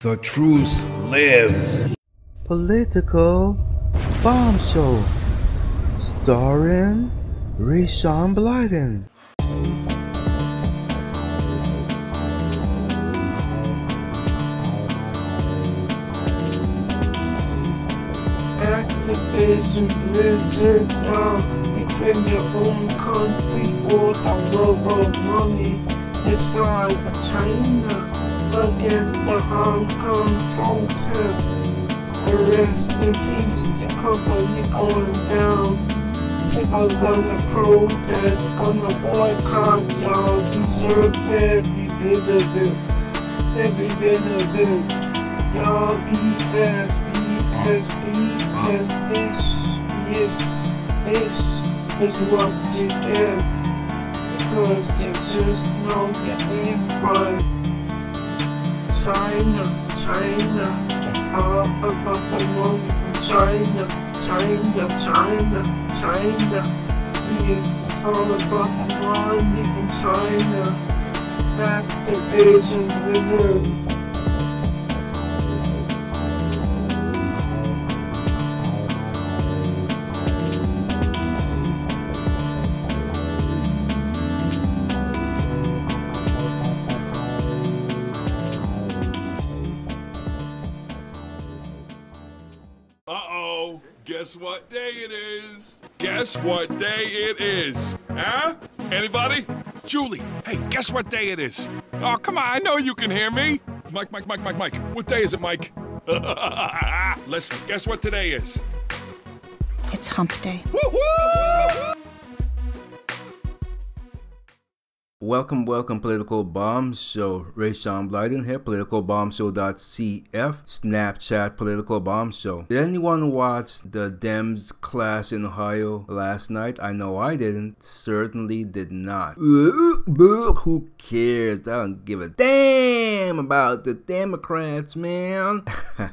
The truth lives. Political bombshell, Show, starring Rayshawn Blyden. Activision Blizzard now defend your own country for the global money inside of China against the Hong Kong protest. Arrest in peace, the company going down. People gonna protest, gonna boycott, y'all deserve every bit of it. Every bit of it. Y'all BS, BS, BS, this, this, this is what you get. Because there's just no getting right. China, China, all the money from China, China, China, China. Yeah, all the money from China. Activision Blizzard. Uh-oh. Guess what day it is? Guess what day it is? Huh? Anybody? Julie, hey, guess what day it is? Oh, come on, I know you can hear me. Mike, Mike, Mike, Mike, Mike. What day is it, Mike? Listen, guess what today is? It's hump day. Welcome, welcome, Political Bomb Show. Ray Rayshawn Blyden here, politicalbombshow.cf, Snapchat Political Bomb Show. Did anyone watch the Dems clash in Ohio last night? I know I didn't. Certainly did not. Who cares? I don't give a damn about the Democrats, man.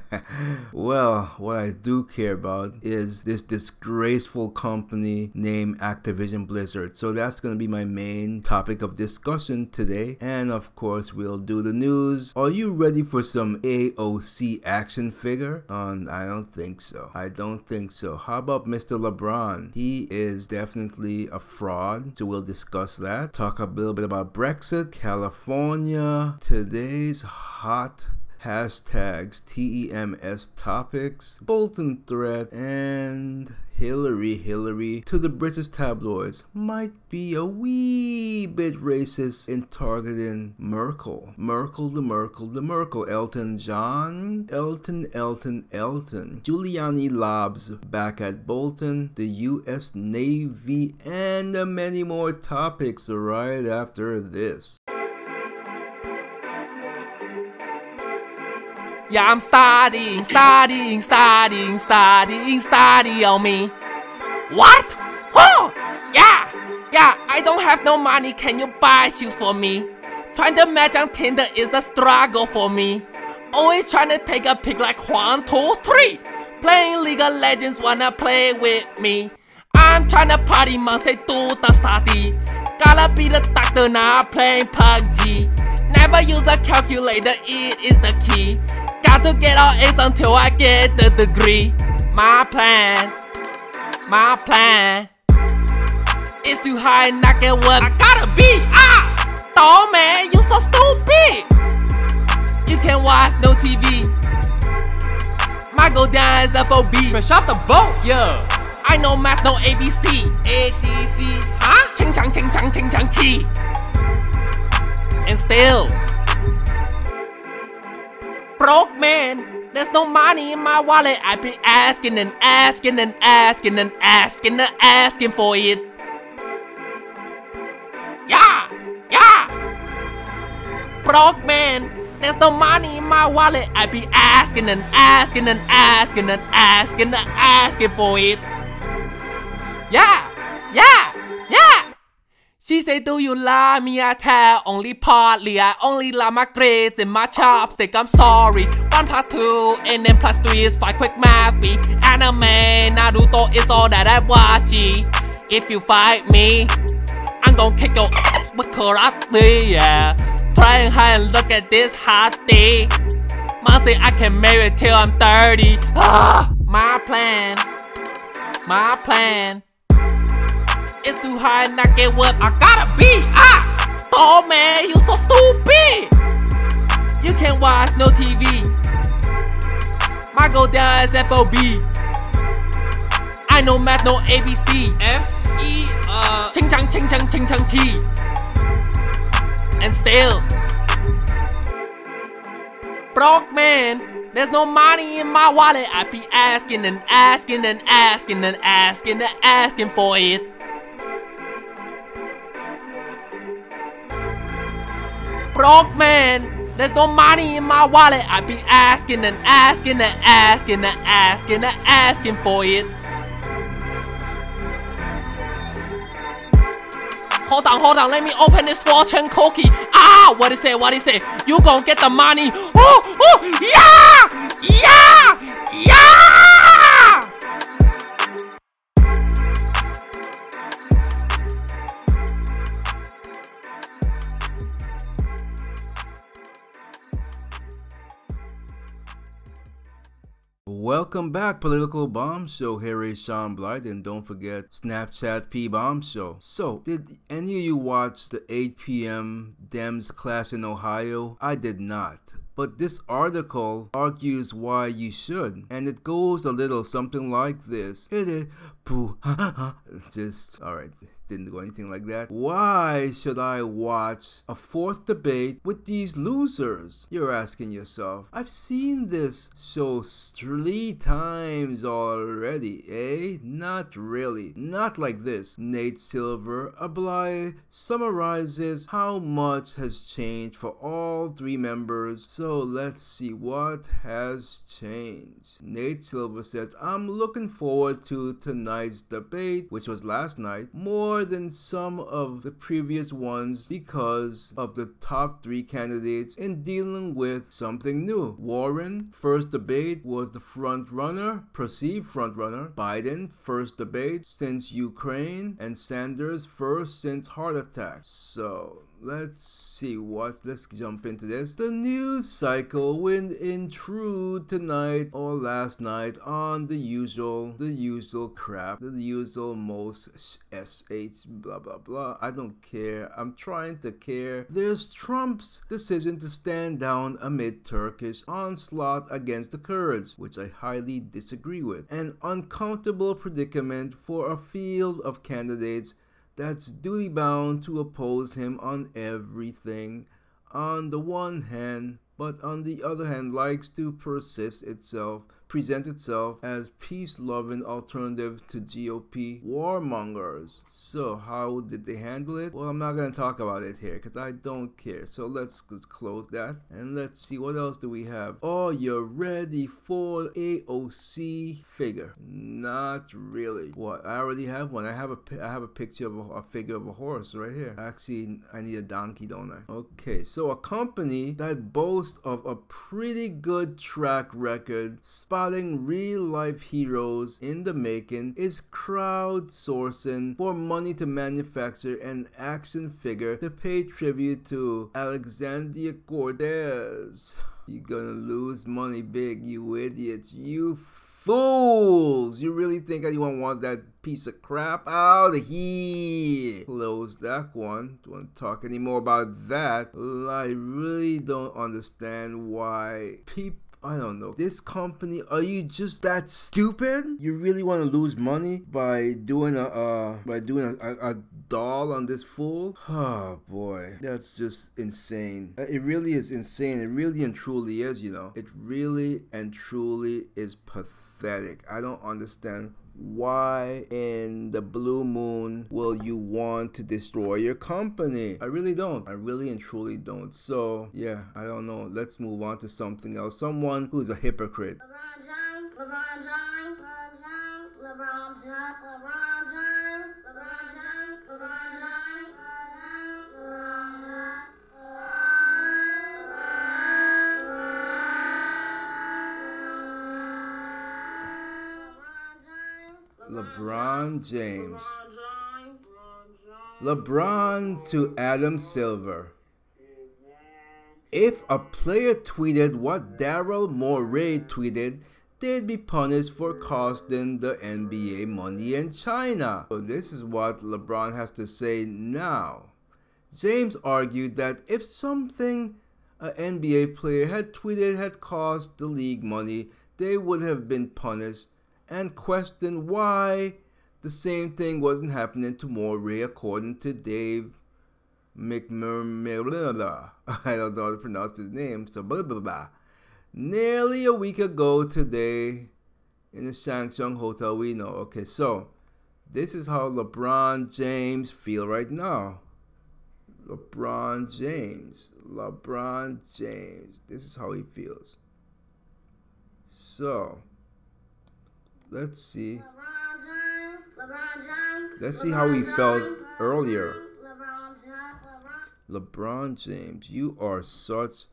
well, what I do care about is this disgraceful company named Activision Blizzard. So that's going to be my main topic of discussion today. And of course, we'll do the news. Are you ready for some AOC action figure? Um, I don't think so. I don't think so. How about Mr. LeBron? He is definitely a fraud. So we'll discuss that. Talk a little bit about Brexit, California, today's hot hashtags TEMS topics, Bolton threat, and Hillary, Hillary to the British tabloids might be a wee bit racist in targeting Markle. Markle, the Markle, the Markle. Elton John, Elton, Elton, Elton. Giuliani lobs back at Bolton, the U.S. Navy, and many more topics right after this. Yeah, I'm studying, studying, studying, studying, study on me. What? Oh, yeah, yeah, I don't have no money. Can you buy shoes for me? Trying to match on Tinder is a struggle for me. Always trying to take a pic like one, two, three. Playing League of Legends, wanna play with me. I'm trying to party, mom say do the study. Gotta be the doctor now, playing PUBG. Never use a calculator, it is the key. Got to get all A's until I get the degree. My plan, my plan is to high not get what I gotta be. Ah, oh man, you so stupid. You can watch no TV. My go down as FOB. Fresh off the boat, yeah. I know math, no ABC. ADC, huh? Ching chang ching chang ching chang chi. And still broke man. There's no money in my wallet. I be asking and asking and asking and asking and asking for it. Yeah, yeah. Broke man. There's no money in my wallet. I be asking and asking and asking and asking and asking for it. Yeah, yeah, yeah. She say, do you love me? I tell only partly. I only love my grades and my chopstick. I'm sorry. One plus two and then plus three is five. Quick math be anime. Naruto is all that I watch. If you fight me, I'm gonna kick your ass with karate. Yeah. Try and hide and look at this hot day. Mom say I can marry till I'm 30. Ah, my plan, my plan is too high and not get what I gotta be. Ah, oh man, you so stupid. You can't watch no TV. My go down as FOB. I know math, no ABC. F E uh ching chang ching chang ching chang chi. And still broke man. There's no money in my wallet. I be asking and asking and asking and asking and asking for it. Broke man. There's no money in my wallet. I be asking and asking and asking and asking and asking for it. Hold on, hold on, let me open this fortune cookie. Ah, what is it? What is it? You gon' get the money. Oh, oh, yeah! Yeah! Yeah! Welcome back, Political Bomb Show. Is Sean Blight, and don't forget Snapchat P Bomb Show. So, did any of you watch the 8 p.m. Dems class in Ohio? I did not. But this article argues why you should, and it goes a little something like this. It is poo, just alright didn't go anything like that. Why should I watch a fourth debate with these losers? You're asking yourself. I've seen this show three times already, eh? Not really. Not like this. Nate Silver, Ably, summarizes how much has changed for all three members. So let's see what has changed. Nate Silver says, I'm looking forward to tonight's debate, which was last night, more than some of the previous ones because of the top three candidates in dealing with something new. Warren, first debate, was the front runner, perceived front runner. Biden, first debate since Ukraine, and Sanders, first since heart attack. So, let's see what let's jump into this. The news cycle went in true tonight or last night on the usual the usual crap the usual most sh blah blah blah. I don't care. I'm trying to care. There's trump's decision to stand down amid turkish onslaught against the kurds which i highly disagree with. An uncomfortable predicament for a field of candidates that's duty bound to oppose him on everything. On the one hand, but on the other hand likes to persist itself present itself as peace-loving alternative to GOP warmongers. So how did they handle it? Well, I'm not going to talk about it here because I don't care. So let's just close that and let's see what else do we have. Oh, you're ready for AOC figure? Not really. What? I already have one. I have a I have a picture of a, a figure of a horse right here. Actually, I need a donkey, don't I? Okay, so a company that boasts of a pretty good track record spotting real life heroes in the making is crowdsourcing for money to manufacture an action figure to pay tribute to Alexandria Cortez. You're gonna lose money big, you idiots. You fools! You really think anyone wants that piece of crap out of here? Close that one. Don't want to talk anymore about that. I really don't understand why people I don't know. This company, are you just that stupid? You really want to lose money by doing a uh, by doing a, a, a doll on this fool? Oh boy, that's just insane. Uh, it really is insane. It really and truly is. You know, it really and truly is pathetic. I don't understand why in the blue moon will you want to destroy your company? I really don't. I really and truly don't. So, yeah, I don't know. Let's move on to something else. Someone who's a hypocrite. LeBron James, LeBron James, LeBron James, LeBron James, LeBron James, LeBron James. LeBron to Adam Silver. if a player tweeted what Daryl Morey tweeted, they'd be punished for costing the NBA money in China. So this is what LeBron has to say now. James argued that if something an NBA player had tweeted had cost the league money, they would have been punished and questioned why the same thing wasn't happening to Morey according to Dave McMurray. I don't know how to pronounce his name, so blah blah blah. Nearly a week ago today in the Shangcheng Hotel, we know. Okay, so this is how LeBron James feel right now. LeBron James. LeBron James. This is how he feels. So, let's see. LeBron James, LeBron James. Let's see how he felt earlier. LeBron James, LeBron. LeBron James, you are such.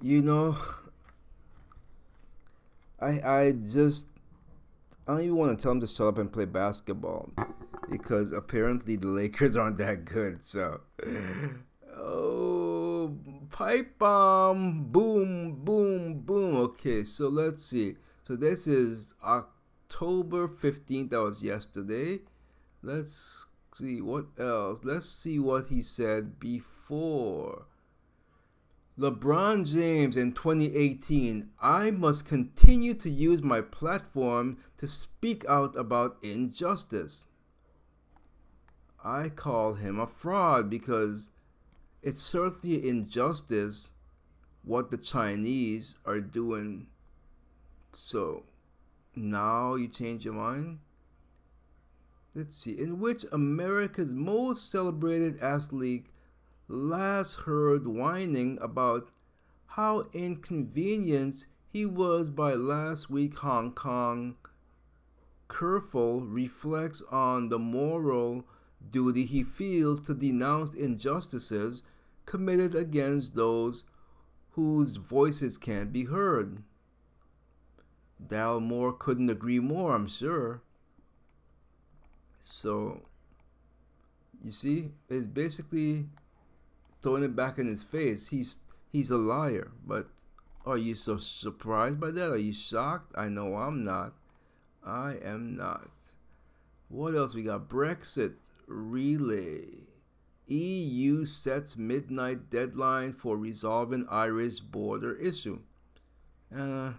You know, I I just I don't even want to tell him to shut up and play basketball because apparently the Lakers aren't that good. So, oh, pipe bomb, boom, boom, boom. Okay, so let's see. So this is October fifteenth. That was yesterday. Let's see what else. Let's see what he said before. LeBron James in 2018, I must continue to use my platform to speak out about injustice. I call him a fraud because it's certainly injustice what the Chinese are doing. So now you change your mind? Let's see. In which America's most celebrated athlete last heard whining about how inconvenienced he was by last week Hong Kong kerfuffle reflects on the moral duty he feels to denounce injustices committed against those whose voices can't be heard. Dal Moore couldn't agree more, I'm sure. So, you see, it's basically throwing it back in his face. He's he's a liar. But are you so surprised by that? Are you shocked? I know I'm not. I am not. What else we got? Brexit relay. EU sets midnight deadline for resolving Irish border issue. Uh,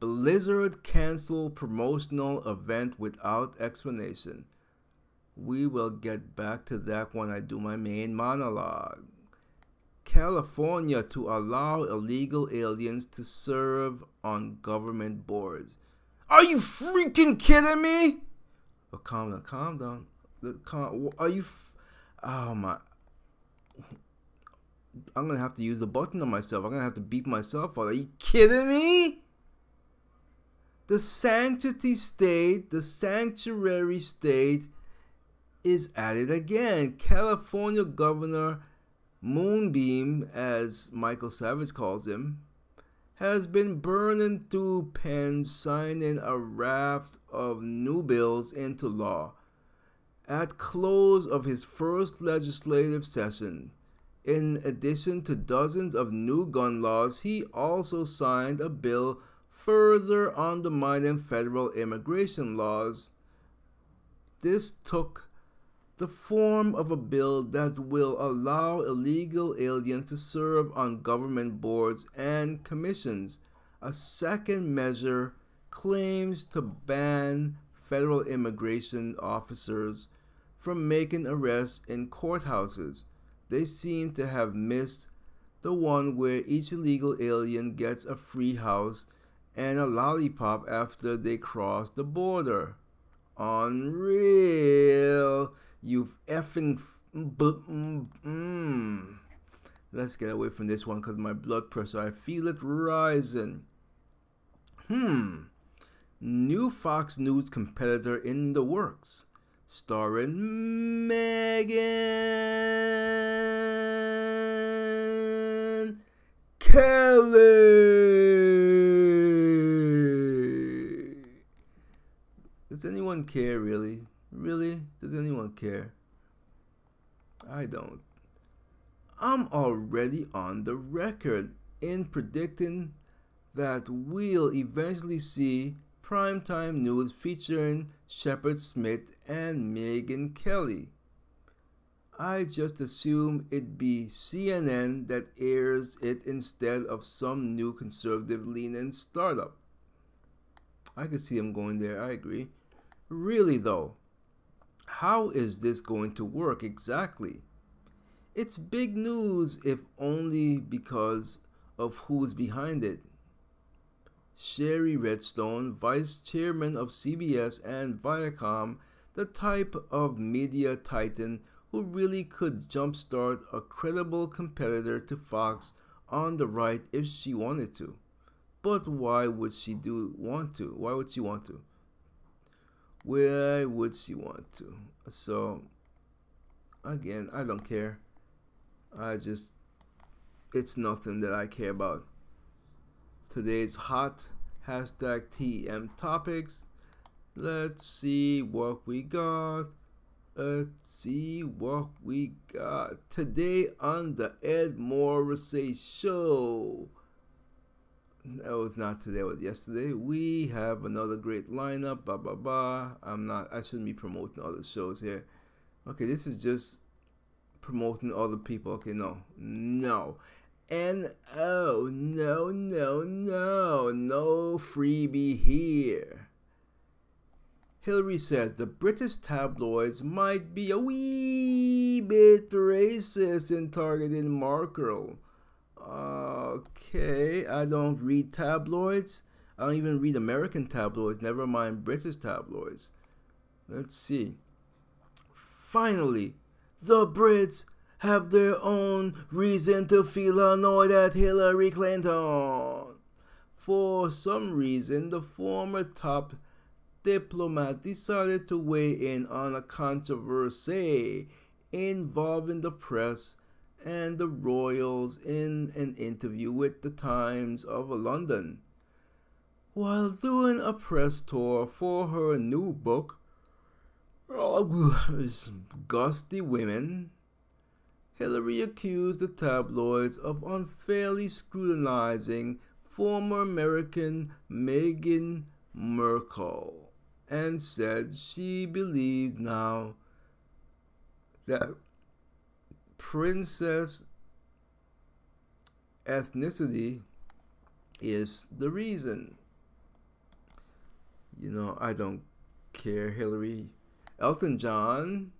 Blizzard cancel promotional event without explanation. We will get back to that when I do my main monologue. California to allow illegal aliens to serve on government boards. Are you freaking kidding me? Oh, calm down, calm down. Calm, are you? F- oh my! I'm gonna have to use the button on myself. I'm gonna have to beat myself. Are you kidding me? The sanctity state, the sanctuary state, is at it again. California Governor Moonbeam, as Michael Savage calls him, has been burning through pens signing a raft of new bills into law. At close of his first legislative session, in addition to dozens of new gun laws, he also signed a bill further undermining federal immigration laws. This took the form of a bill that will allow illegal aliens to serve on government boards and commissions. A second measure claims to ban federal immigration officers from making arrests in courthouses. They seem to have missed the one where each illegal alien gets a free house and a lollipop after they cross the border. Unreal. You effing. F- mm. Let's get away from this one because my blood pressure, I feel it rising. Hmm. New Fox News competitor in the works. Starring Megyn Kelly. Does anyone care, really? Really? Does anyone care? I don't. I'm already on the record in predicting that we'll eventually see primetime news featuring Shepard Smith and Megyn Kelly. I just assume it'd be CNN that airs it instead of some new conservative leaning startup. I could see them going there, I agree. Really, though, how is this going to work exactly? It's big news, if only because of who's behind it. Shari Redstone, vice chairman of CBS and Viacom, the type of media titan who really could jumpstart a credible competitor to Fox on the right if she wanted to. But why would she do want to? Why would she want to? Why would she want to? So again, I don't care. I just it's nothing that I care about. Today's hot hashtag TM topics. Let's see what we got. Let's see what we got today on the Ed Morrissey Show. No, it's not today. It was yesterday. We have another great lineup. Blah blah blah. I'm not. I shouldn't be promoting other shows here. Okay, this is just promoting other people. Okay, no, no. And oh, no, no, no, no freebie here. Hillary says the British tabloids might be a wee bit racist in targeting Markle. Okay, I don't read tabloids. I don't even read American tabloids, never mind British tabloids. Let's see. Finally, the Brits have their own reason to feel annoyed at Hillary Clinton. For some reason, the former top diplomat decided to weigh in on a controversy involving the press and the royals in an interview with the Times of London. While doing a press tour for her new book, Gutsy Women, Hillary accused the tabloids of unfairly scrutinizing former American Meghan Markle and said she believed now that princess ethnicity is the reason. You know, I don't care, Hillary. Elton John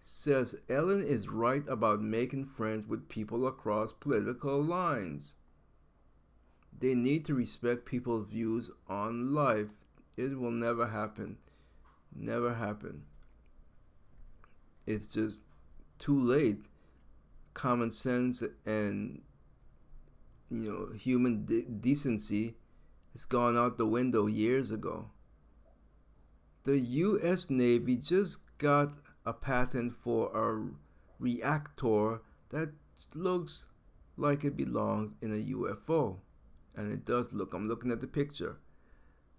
says Ellen is right about making friends with people across political lines. They need to respect people's views on life. It will never happen. Never happen. It's just too late. Common sense and you know human de- decency has gone out the window years ago. The U.S. Navy just got a patent for a reactor that looks like it belongs in a UFO. And it does look. I'm looking at the picture.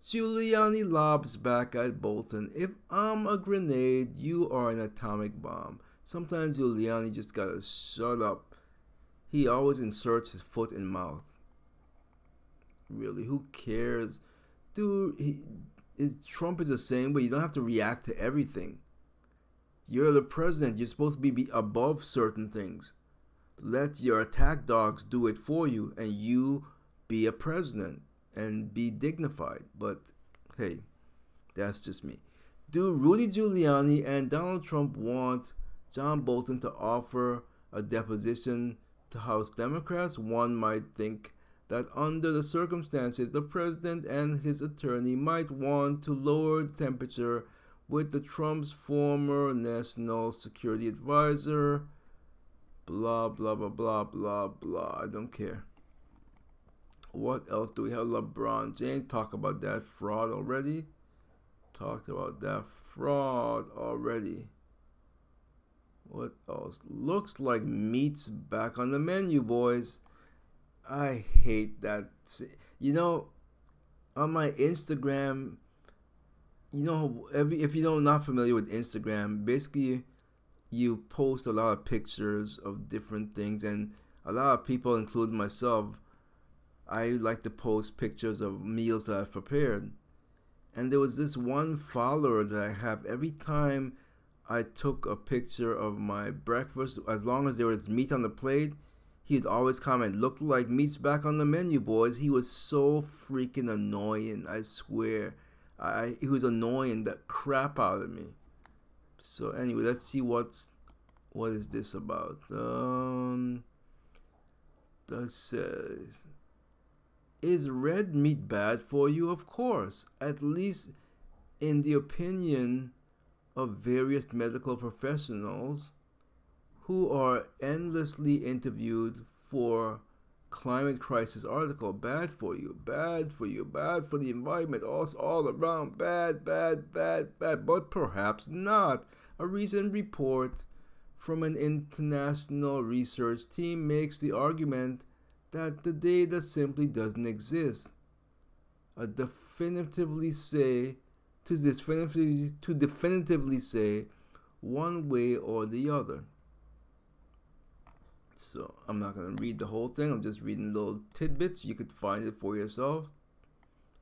Giuliani lobs back at Bolton. If I'm a grenade, you are an atomic bomb. Sometimes Giuliani just gotta shut up. He always inserts his foot in mouth. Really, who cares? Dude, he, is, Trump is the same, but you don't have to react to everything. You're the president. You're supposed to be above certain things. Let your attack dogs do it for you, and you be a president and be dignified. But hey, that's just me. Do Rudy Giuliani and Donald Trump want John Bolton to offer a deposition to House Democrats? One might think that under the circumstances, the president and his attorney might want to lower the temperature with the Trump's former national security advisor. Blah, blah, blah, blah, blah, blah. I don't care. What else do we have? LeBron James talk about that fraud already. Talked about that fraud already. What else? Looks like meat's back on the menu, boys. I hate that. You know, on my Instagram, you know, every if you know not familiar with Instagram, basically, you post a lot of pictures of different things, and a lot of people, including myself, I like to post pictures of meals that I've prepared. And there was this one follower that I have every time I took a picture of my breakfast, as long as there was meat on the plate, he'd always comment, Look like meat's back on the menu, boys. He was so freaking annoying, I swear. I he was annoying the crap out of me. So anyway, let's see what's what is this about. Um that says is red meat bad for you? Of course, at least in the opinion of various medical professionals who are endlessly interviewed for climate crisis article. Bad for you bad for you bad for the environment all, all around. Bad bad bad bad. But perhaps not. A recent report from an international research team makes the argument that the data simply doesn't exist. A definitively say to definitively to definitively say one way or the other so I'm not going to read the whole thing. I'm just reading little tidbits. You could find it for yourself.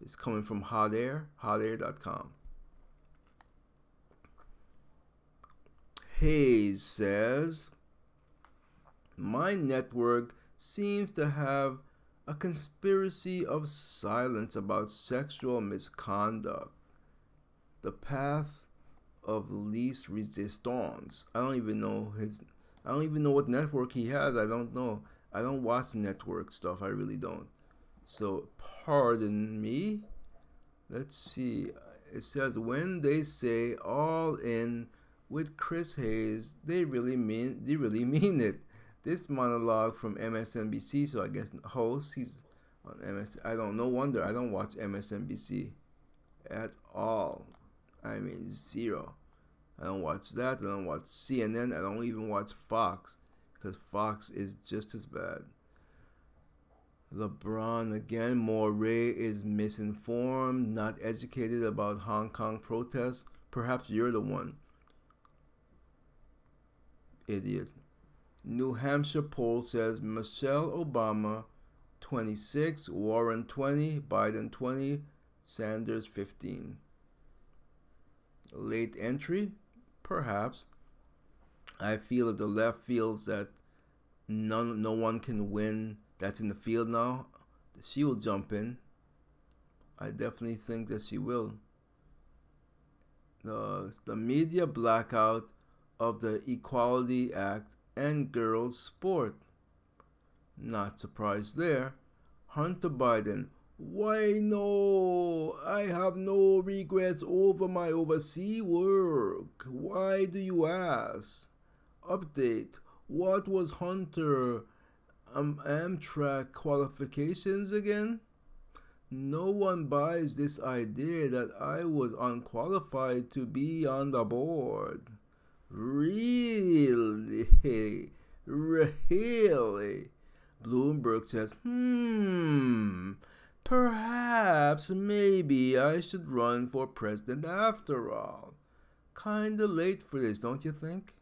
It's coming from Hot Air, hotair.com. Hayes says, My network seems to have a conspiracy of silence about sexual misconduct. The path of least resistance. I don't even know his I don't even know what network he has. I don't know. I don't watch network stuff. I really don't. So, pardon me. Let's see. It says when they say all in with Chris Hayes, they really mean they really mean it. This monologue from MSNBC, so I guess host, he's on MS. I don't. No wonder I don't watch MSNBC at all. I mean zero. I don't watch that. I don't watch CNN. I don't even watch Fox because Fox is just as bad. LeBron again. Morey is misinformed, not educated about Hong Kong protests. Perhaps you're the one. Idiot. New Hampshire poll says Michelle Obama 26, Warren 20, Biden 20, Sanders 15. Late entry? Perhaps. I feel that the left feels that none, no one can win that's in the field now. She will jump in. I definitely think that she will. The, the media blackout of the Equality Act and girls' sport. Not surprised there. Hunter Biden why no? I have no regrets over my overseas work. Why do you ask? Update. What was Hunter um, Amtrak qualifications again? No one buys this idea that I was unqualified to be on the board. Really? Really? Bloomberg says, hmm, Perhaps, maybe I should run for president after all. Kinda late for this, don't you think?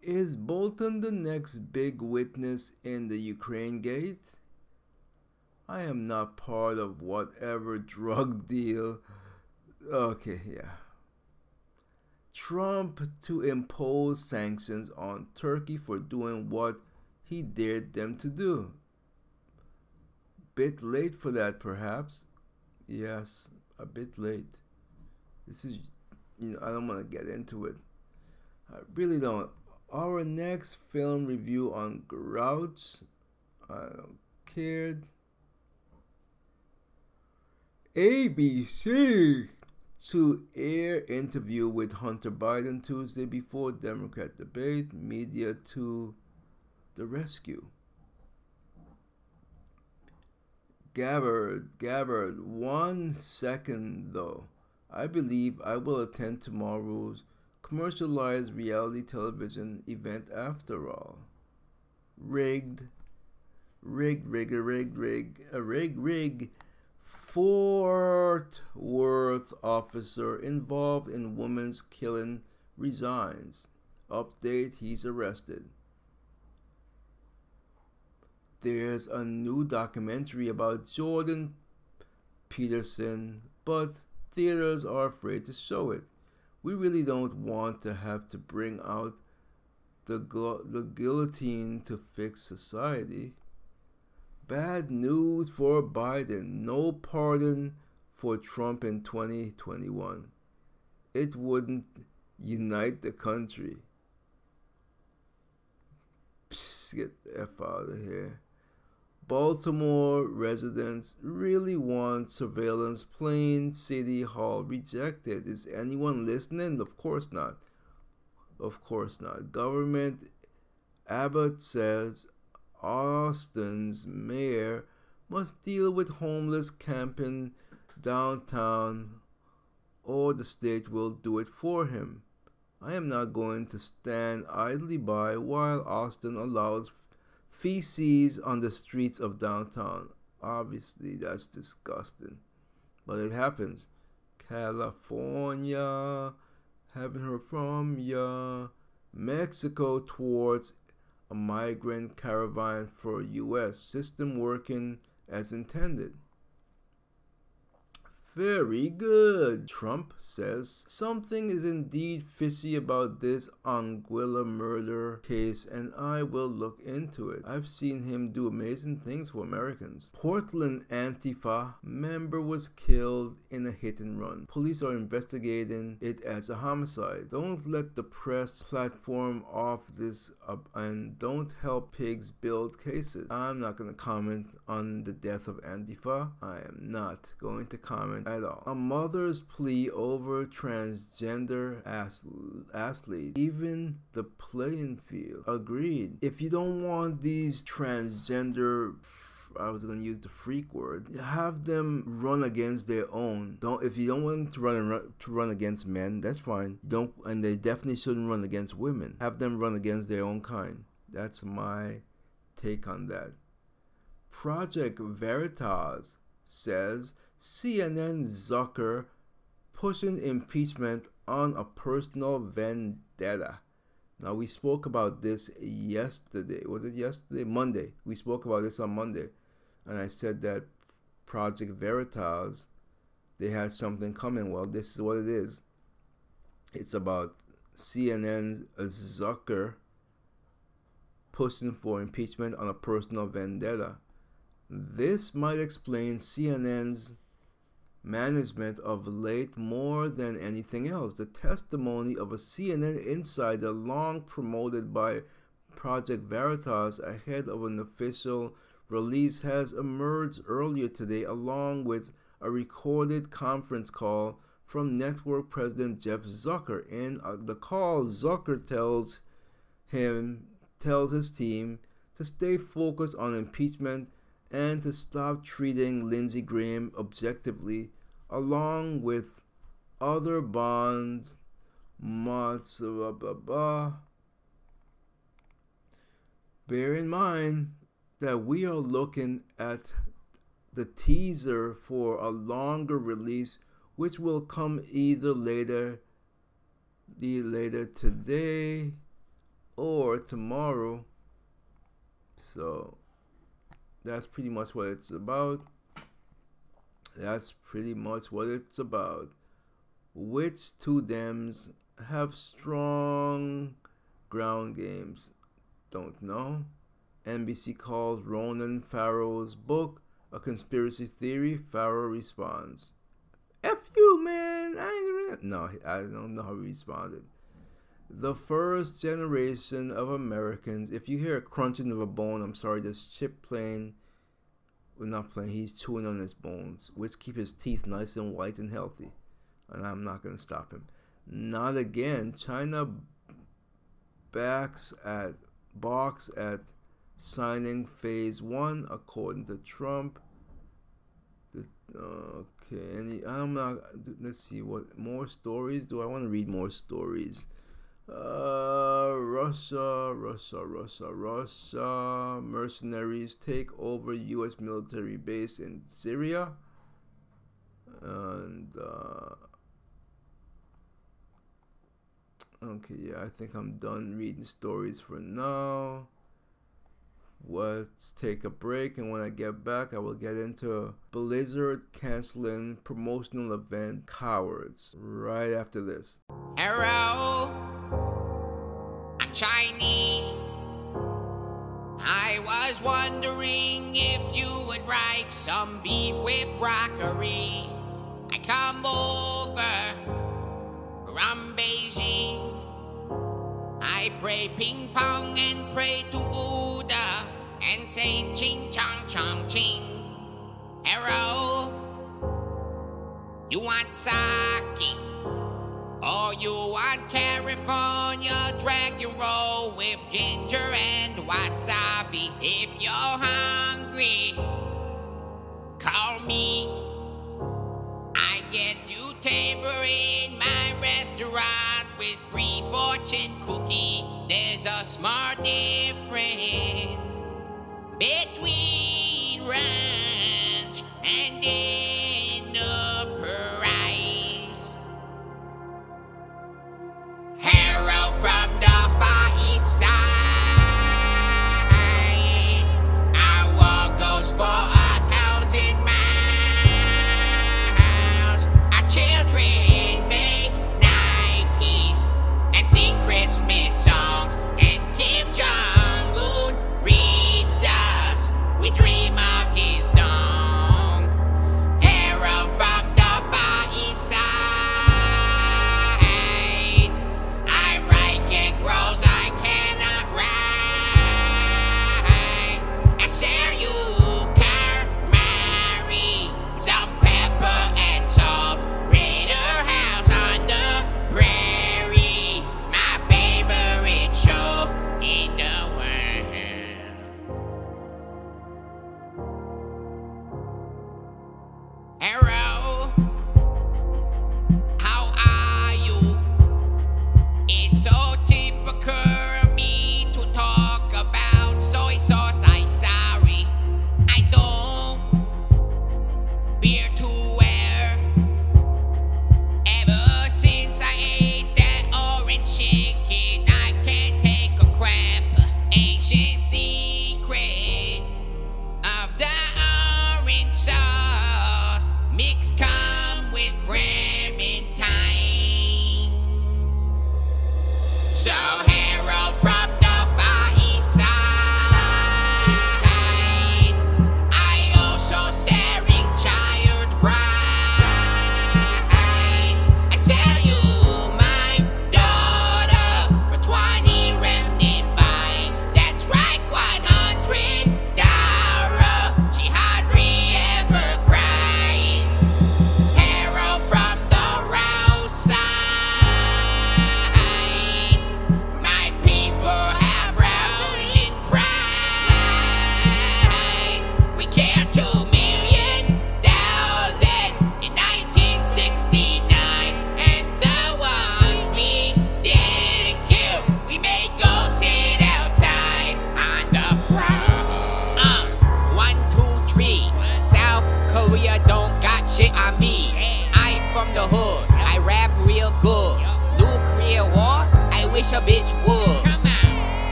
Is Bolton the next big witness in the Ukraine gate? I am not part of whatever drug deal. Okay, yeah. Trump to impose sanctions on Turkey for doing what he dared them to do bit late for that, perhaps. Yes, a bit late. This is, you know, I don't want to get into it. I really don't. Our next film review on Grouch. I don't care. ABC to air interview with Hunter Biden Tuesday before Democrat debate. Media to the rescue. Gabbard, Gabbard, one second though. I believe I will attend tomorrow's commercialized reality television event after all. Rigged, rigged, rigged, rigged, rigged, a rig, rig. Fort Worth officer involved in woman's killing resigns. Update, he's arrested. There's a new documentary about Jordan Peterson, but theaters are afraid to show it. We really don't want to have to bring out the, the guillotine to fix society. Bad news for Biden. No pardon for Trump in 2021. It wouldn't unite the country. Psst, get the F out of here. Baltimore residents really want surveillance plane City Hall rejected. Is anyone listening? Of course not. Of course not. Government Abbott says Austin's mayor must deal with homeless camping downtown or the state will do it for him. I am not going to stand idly by while Austin allows feces on the streets of downtown. Obviously, that's disgusting. But it happens. California, haven't heard from ya. Mexico towards a migrant caravan for U.S. system working as intended. Very good. Trump says something is indeed fishy about this Anguilla murder case, and I will look into it. I've seen him do amazing things for Americans. Portland Antifa member was killed in a hit and run. Police are investigating it as a homicide. Don't let the press platform off this up and don't help pigs build cases. I'm not going to comment on the death of Antifa. I am not going to comment at all. A mother's plea over transgender athlete, even the playing field. Agreed. If you don't want these transgender I was gonna use the freak word. Have them run against their own. Don't if you don't want them to run to run against men, that's fine. Don't and they definitely shouldn't run against women. Have them run against their own kind. That's my take on that. Project Veritas says CNN Zucker pushing impeachment on a personal vendetta. Now, we spoke about this yesterday. Was it yesterday? Monday. We spoke about this on Monday. And I said that Project Veritas, they had something coming. Well, this is what it is it's about CNN Zucker pushing for impeachment on a personal vendetta. This might explain CNN's management of late more than anything else. The testimony of a CNN insider long promoted by Project Veritas ahead of an official release has emerged earlier today along with a recorded conference call from network president Jeff Zucker. In uh, the call, Zucker tells him tells his team to stay focused on impeachment and to stop treating Lindsey Graham objectively, along with other bonds, mods, blah, blah, blah. Bear in mind that we are looking at the teaser for a longer release, which will come either later, the later today or tomorrow. So that's pretty much what it's about. That's pretty much what it's about. Which two Dems have strong ground games? Don't know. NBC calls Ronan Farrow's book a conspiracy theory. Farrow responds, F you, man. I ain't No, I don't know how he responded the first generation of Americans, if you hear a crunching of a bone, I'm sorry, this chip playing, well, not playing, he's chewing on his bones, which keep his teeth nice and white and healthy. And I'm not going to stop him. Not again. China backs at, box at signing phase one, according to Trump. The, okay, any, I'm not, let's see, what more stories? Do I want to read more stories? Uh, Russia, Russia, Russia, Russia. Mercenaries take over U.S. military base in Syria. And, uh, okay, yeah, I think I'm done reading stories for now. Let's take a break, and when I get back, I will get into Blizzard canceling promotional event cowards right after this. Arrow! wondering if you would like some beef with broccoli. I come over from Beijing. I pray ping pong and pray to Buddha and say ching chong chong ching. Hello, you want sake? Or you want, California, dragon roll with ginger and wasabi. If you're hungry, call me. I get you table in my restaurant with free fortune cookie. There's a smart difference between.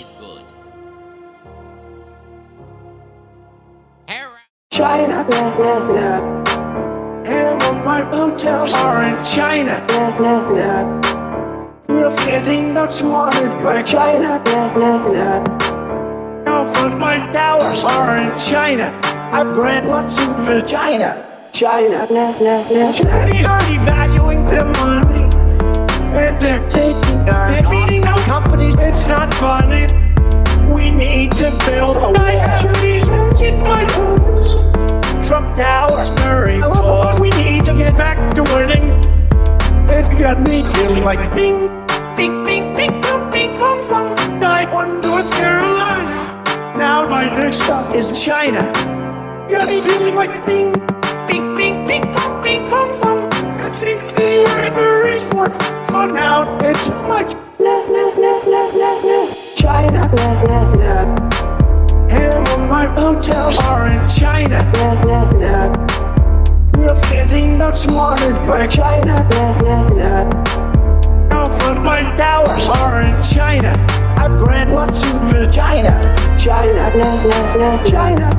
is good. China. And my hotels are in China. We're getting nuts wanted by China. Now, but my towers are in China. I grant lots in vagina. China. China. They are devaluing their money. And they're taking our. They're companies. It's not funny. We need to build a wall. Chinese in my towers. Trump Towers, very important. We need to get back to winning. It's got me feeling like bing, bing, bing, bing, boom, bing, boom, boom. I won North Carolina. Now my next stop is China. Got me feeling like bing, bing, bing, bing, boom, bing, boom, boom. I think they are very smart. But now it's too much. China. Half of my hotels are in China. We're getting outsmarted by China. But my towers are in China. I grant lots of vagina. China, China,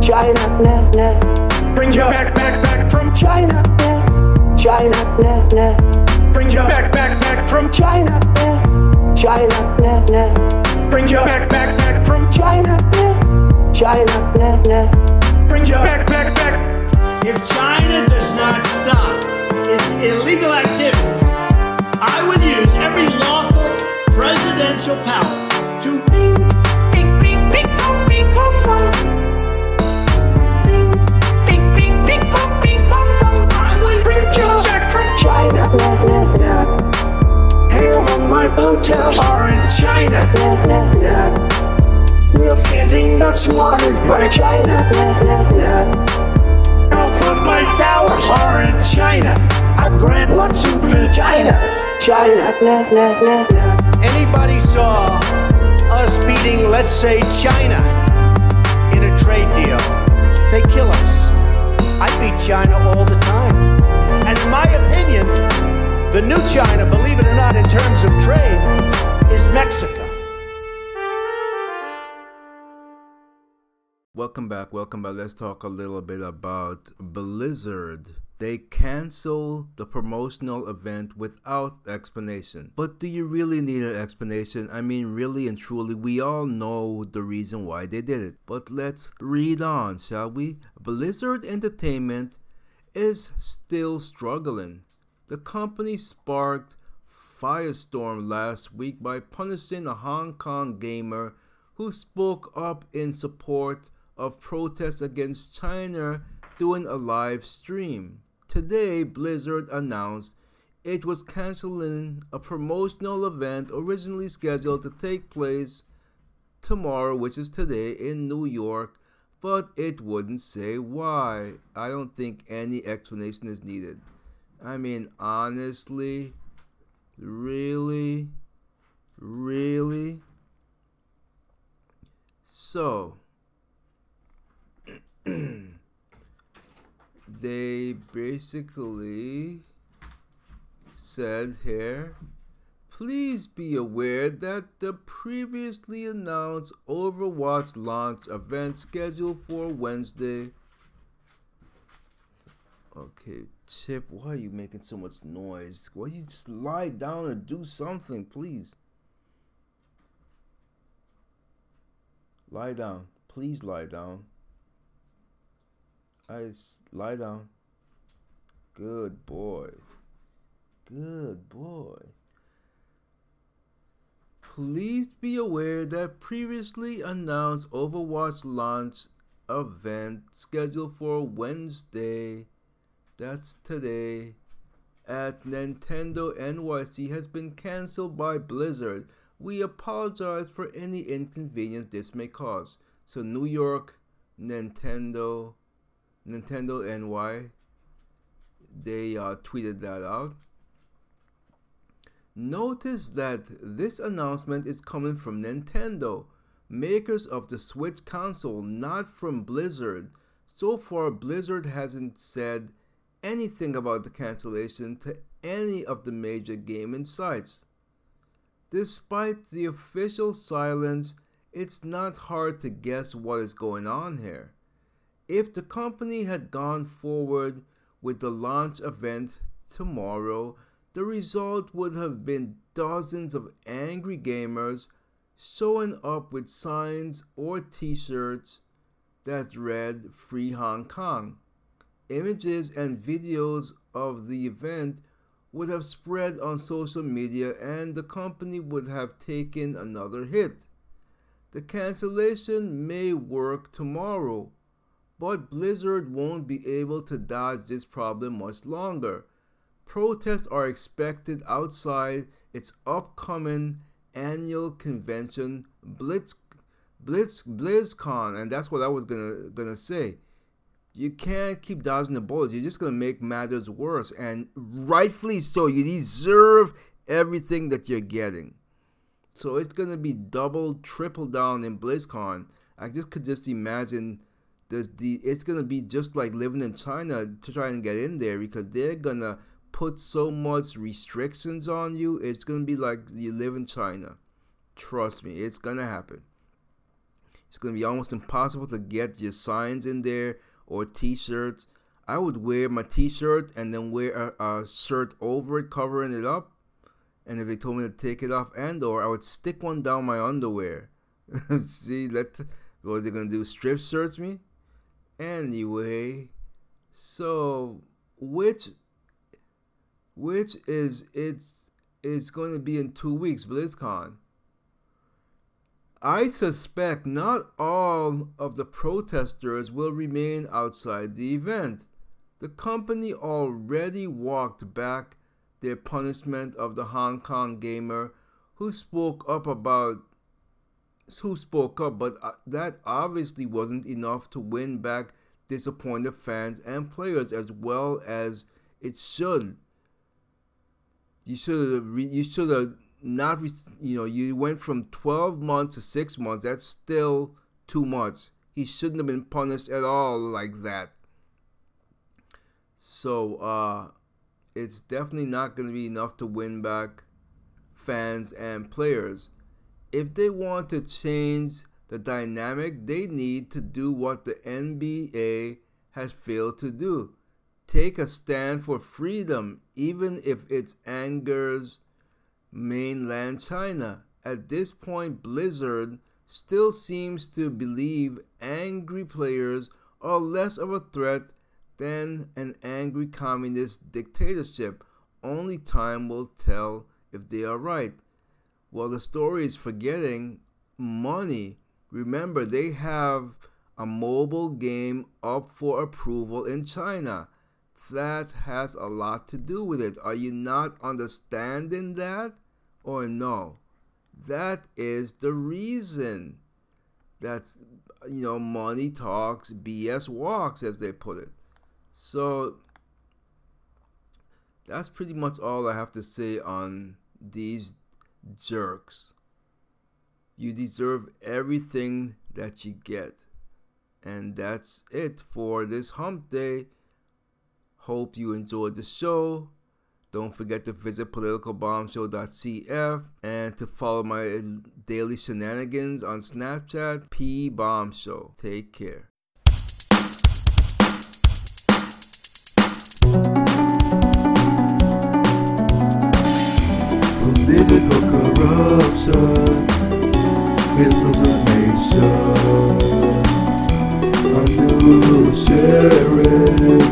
China. Bring you back, back, back from China. China. Bring you back, back, back from China. China. Bring you back, back, back from China. China. Bring you back, back, back. If China does not stop its illegal activities, I would use every lawful presidential power to Bing, bring you back from China. Half of my hotels are in China. We're getting outsmarted by China. No, but my towers are in China. I grant lots of China. China. Anybody saw us beating, let's say, China in a trade deal, they kill us. I beat China all the time. And in my opinion, the new China, believe it or not, in terms of trade, is Mexico. Welcome back, welcome back. Let's talk a little bit about Blizzard. They cancel the promotional event without explanation. But do you really need an explanation? I mean, really and truly, we all know the reason why they did it. But let's read on, shall we? Blizzard Entertainment is still struggling. The company sparked firestorm last week by punishing a Hong Kong gamer who spoke up in support of protests against China during a live stream. Today, Blizzard announced it was canceling a promotional event originally scheduled to take place tomorrow, which is today, in New York, but it wouldn't say why. I don't think any explanation is needed. I mean, honestly, really, really. So, they basically said here please be aware that the previously announced Overwatch launch event scheduled for Wednesday. Okay, Chip, why are you making so much noise? Why you just lie down and do something, please? Lie down. Please lie down. I lie down. Good boy. Good boy. Please be aware that previously announced Overwatch launch event scheduled for Wednesday, that's today, at Nintendo NYC has been cancelled by Blizzard. We apologize for any inconvenience this may cause. So New York, Nintendo, Nintendo NY, they uh, tweeted that out. Notice that this announcement is coming from Nintendo, makers of the Switch console, not from Blizzard. So far, Blizzard hasn't said anything about the cancellation to any of the major gaming sites. Despite the official silence, it's not hard to guess what is going on here. If the company had gone forward with the launch event tomorrow, the result would have been dozens of angry gamers showing up with signs or t shirts that read Free Hong Kong. Images and videos of the event would have spread on social media and the company would have taken another hit. The cancellation may work tomorrow, but Blizzard won't be able to dodge this problem much longer. Protests are expected outside its upcoming annual convention, Blitz, Blitz, BlizzCon, and that's what I was gonna gonna say. You can't keep dodging the bullets. You're just gonna make matters worse, and rightfully so. You deserve everything that you're getting. So it's gonna be double, triple down in BlizzCon. I just could just imagine this. It's gonna be just like living in China to try and get in there because they're gonna put so much restrictions on you. It's gonna be like you live in China. Trust me, it's gonna happen. It's gonna be almost impossible to get your signs in there or T-shirts. I would wear my T-shirt and then wear a, a shirt over it, covering it up and if they told me to take it off and or I would stick one down my underwear. See, let what they're gonna do? Strip search me? Anyway, so which which is it's it's going to be in two weeks, BlizzCon. I suspect not all of the protesters will remain outside the event. The company already walked back their punishment of the Hong Kong gamer who spoke up about who spoke up, but uh, that obviously wasn't enough to win back disappointed fans and players as well as it should. You should have you should have not you know you went from 12 months to 6 months that's still too much. He shouldn't have been punished at all like that. So uh it's definitely not going to be enough to win back fans and players. If they want to change the dynamic, they need to do what the NBA has failed to do take a stand for freedom, even if it angers mainland China. At this point, Blizzard still seems to believe angry players are less of a threat than an angry communist dictatorship. Only time will tell if they are right. Well, the story is forgetting money. Remember, they have a mobile game up for approval in China. That has a lot to do with it. Are you not understanding that? Or no? That is the reason. That's, you know, money talks, BS walks, as they put it. So that's pretty much all I have to say on these jerks. You deserve everything that you get. And that's it for this hump day. Hope you enjoyed the show. Don't forget to visit politicalbombshow.cf and to follow my daily shenanigans on Snapchat, P Bomb Show. Take care. Political corruption. A new sheriff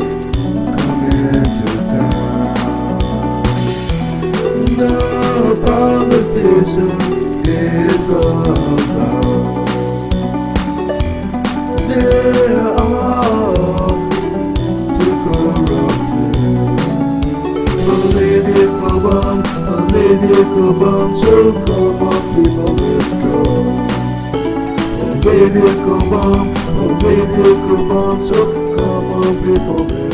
Political bomb, political bomb, so come on people.